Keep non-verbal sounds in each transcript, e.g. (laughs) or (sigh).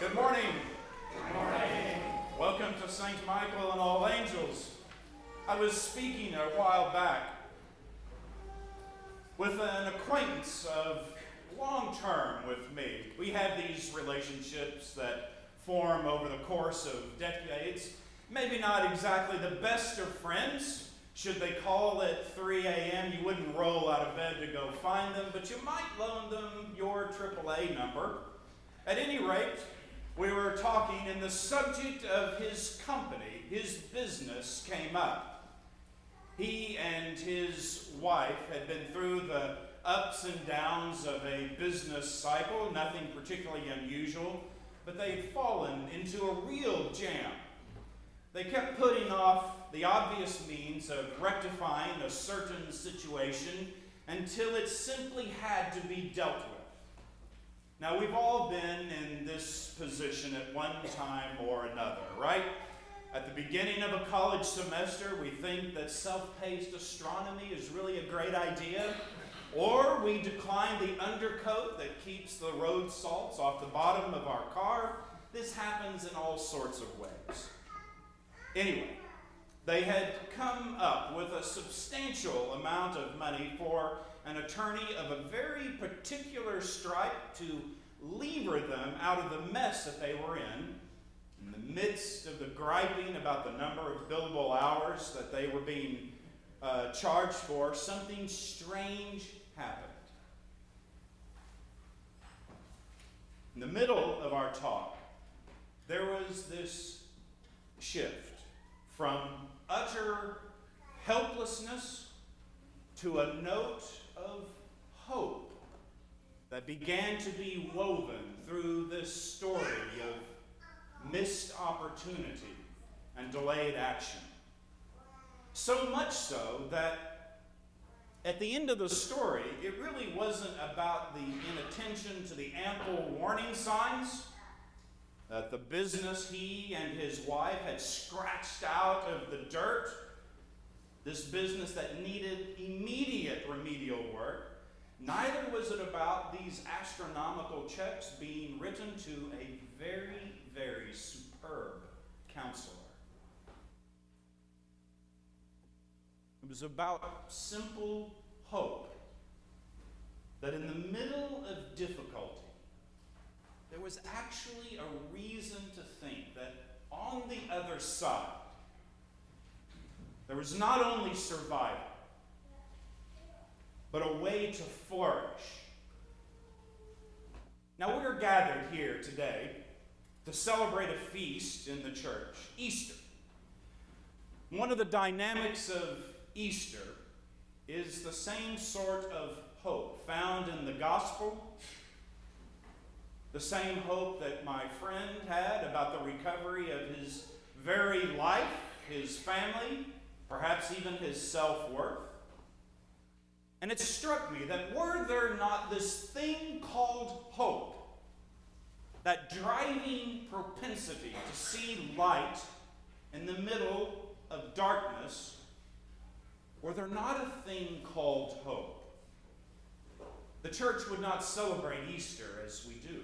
Good morning. Good morning. Welcome to St. Michael and All Angels. I was speaking a while back with an acquaintance of long term with me. We have these relationships that form over the course of decades. Maybe not exactly the best of friends. Should they call at 3 a.m., you wouldn't roll out of bed to go find them, but you might loan them your AAA number. At any rate, we were talking, and the subject of his company, his business, came up. He and his wife had been through the ups and downs of a business cycle, nothing particularly unusual, but they had fallen into a real jam. They kept putting off the obvious means of rectifying a certain situation until it simply had to be dealt with. Now, we've all been in this position at one time or another, right? At the beginning of a college semester, we think that self paced astronomy is really a great idea. Or we decline the undercoat that keeps the road salts off the bottom of our car. This happens in all sorts of ways. Anyway, they had come up with a substantial amount of money for an attorney of a very particular stripe to lever them out of the mess that they were in, in the midst of the griping about the number of billable hours that they were being uh, charged for, something strange happened. In the middle of our talk, there was this shift from utter helplessness to a note of hope that began to be woven through this story of missed opportunity and delayed action. So much so that at the end of the story, it really wasn't about the inattention to the ample warning signs that the business he and his wife had scratched out of the dirt, this business that needed immediate remedial work. Neither was it about these astronomical checks being written to a very, very superb counselor. It was about simple hope that in the middle of difficulty, there was actually a reason to think that on the other side, there was not only survival, but a way to flourish. Now, we're gathered here today to celebrate a feast in the church, Easter. One of the dynamics of Easter is the same sort of hope found in the gospel, the same hope that my friend had about the recovery of his very life, his family, perhaps even his self worth. And it struck me that were there not this thing called hope, that driving propensity to see light in the middle of darkness, were there not a thing called hope? The church would not celebrate Easter as we do.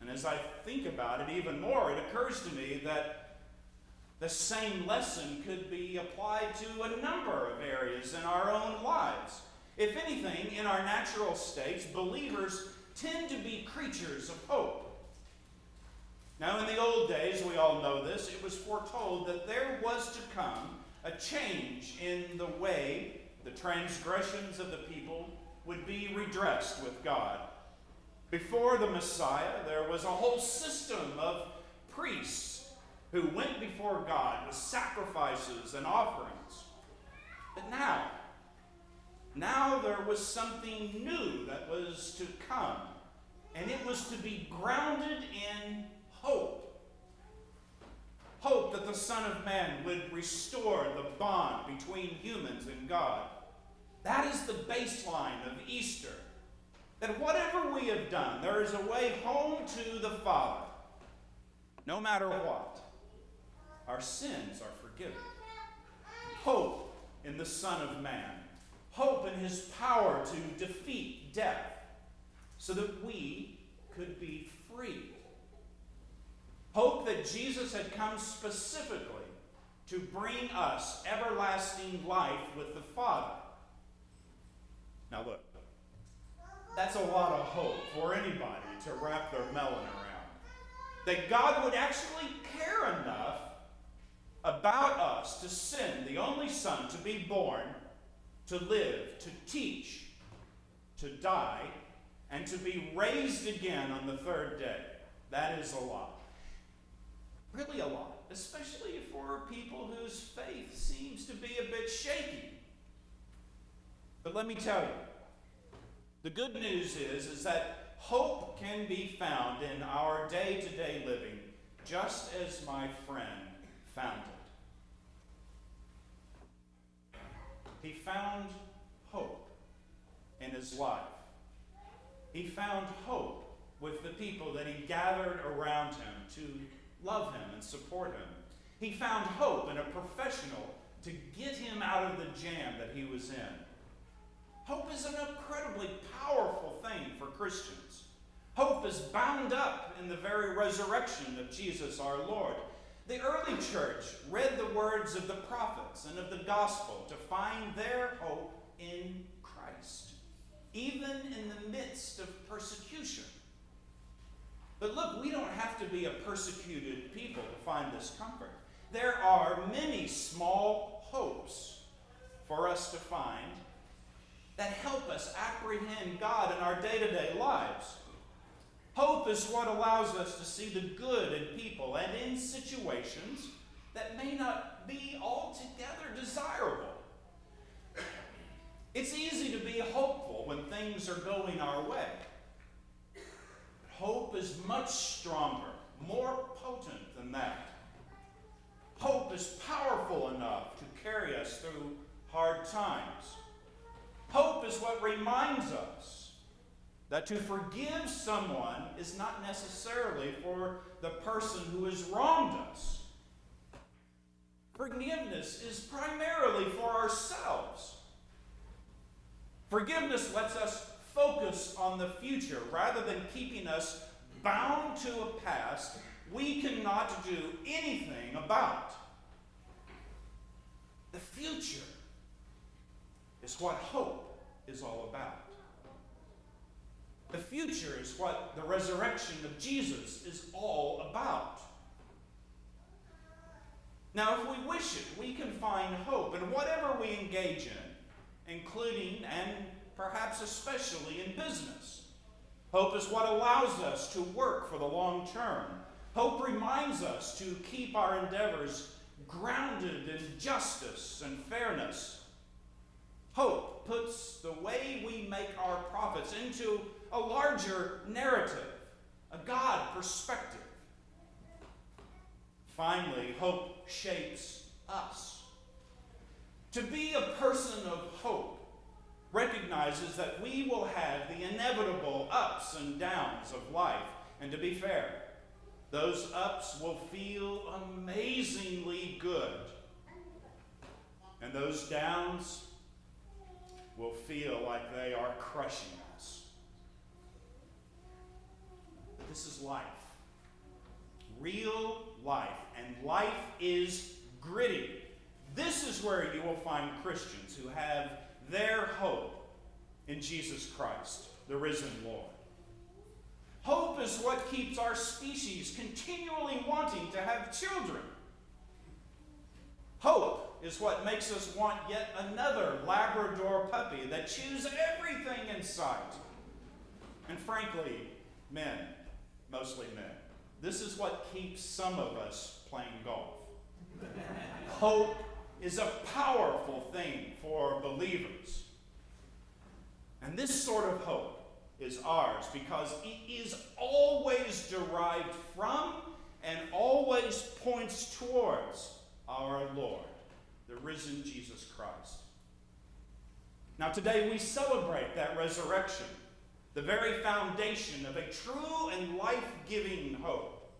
And as I think about it even more, it occurs to me that the same lesson could be applied to a number of areas in our own lives. If anything, in our natural states, believers tend to be creatures of hope. Now, in the old days, we all know this, it was foretold that there was to come a change in the way the transgressions of the people would be redressed with God. Before the Messiah, there was a whole system of priests who went before God with sacrifices and offerings. But now, now there was something new that was to come, and it was to be grounded in hope. Hope that the Son of Man would restore the bond between humans and God. That is the baseline of Easter. That whatever we have done, there is a way home to the Father, no matter what our sins are forgiven. Hope in the Son of Man. Hope in his power to defeat death so that we could be free. Hope that Jesus had come specifically to bring us everlasting life with the Father. Now, look, that's a lot of hope for anybody to wrap their melon around. That God would actually care enough about us to send the only Son to be born, to live, to teach, to die, and to be raised again on the third day. That is a lot. Really a lot, especially for people whose faith seems to be a bit shaky. But let me tell you, the good news is, is that hope can be found in our day to day living, just as my friend found it. He found hope in his life. He found hope with the people that he gathered around him to love him and support him. He found hope in a professional to get him out of the jam that he was in. Hope is an incredibly powerful thing for Christians. Hope is bound up in the very resurrection of Jesus our Lord. The early church read the words of the prophets and of the gospel to find their hope in Christ, even in the midst of persecution. But look, we don't have to be a persecuted people to find this comfort. There are many small hopes for us to find that help us apprehend God in our day to day lives. Hope is what allows us to see the good in people and in situations that may not be altogether desirable. It's easy to be hopeful when things are going our way. But Hope is much stronger, more potent than that. Hope is powerful enough to carry us through hard times. Hope is what reminds us that to forgive someone is not necessarily for the person who has wronged us. Forgiveness is primarily for ourselves. Forgiveness lets us focus on the future rather than keeping us bound to a past we cannot do anything about. The future is what hope is all about. The future is what the resurrection of Jesus is all about. Now, if we wish it, we can find hope in whatever we engage in, including and perhaps especially in business. Hope is what allows us to work for the long term. Hope reminds us to keep our endeavors grounded in justice and fairness. Hope puts way we make our profits into a larger narrative, a God perspective. Finally, hope shapes us. To be a person of hope recognizes that we will have the inevitable ups and downs of life. And to be fair, those ups will feel amazingly good. And those downs will feel like they are crushing us. But this is life. Real life. And life is gritty. This is where you will find Christians who have their hope in Jesus Christ, the risen Lord. Hope is what keeps our species continually wanting to have children. Hope is what makes us want yet another Labrador puppy that chews everything in sight. And frankly, men, mostly men, this is what keeps some of us playing golf. (laughs) Hope is a powerful thing for believers. And this sort of hope is ours because it is always derived from and always points towards our Lord, the risen Jesus Christ. Now, today we celebrate that resurrection, the very foundation of a true and life giving hope.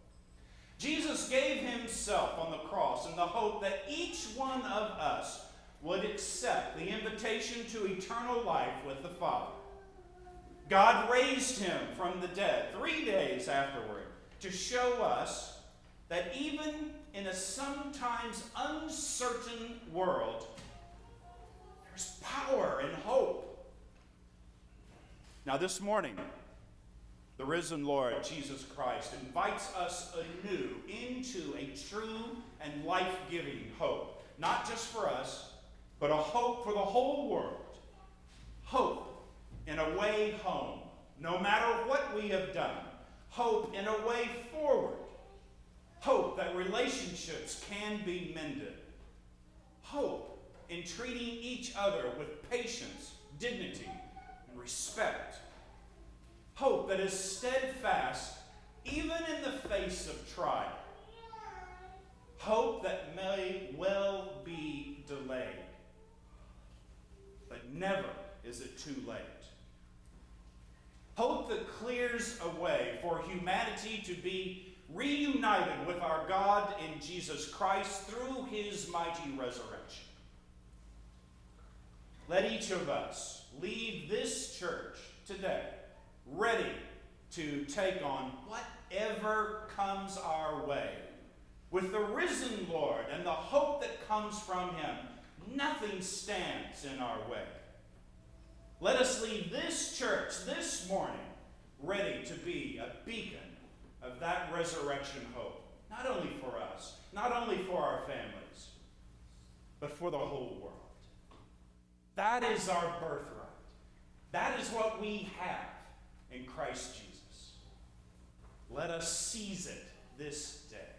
Jesus gave himself on the cross in the hope that each one of us would accept the invitation to eternal life with the Father. God raised him from the dead three days afterward to show us that even in a sometimes uncertain world, there's power and hope. Now, this morning, the risen Lord Jesus Christ invites us anew into a true and life giving hope, not just for us, but a hope for the whole world. Hope in a way home, no matter what we have done. Hope in a way forward. Hope that relationships can be mended. Hope in treating each other with patience, dignity, and respect hope that is steadfast even in the face of trial, hope that may well be delayed, but never is it too late. Hope that clears a way for humanity to be reunited with our God in Jesus Christ through his mighty resurrection. Let each of us leave this church today ready to take on whatever comes our way. With the risen Lord and the hope that comes from him, nothing stands in our way. Let us leave this church this morning ready to be a beacon resurrection hope, not only for us, not only for our families, but for the whole world. That is our birthright. That is what we have in Christ Jesus. Let us seize it this day.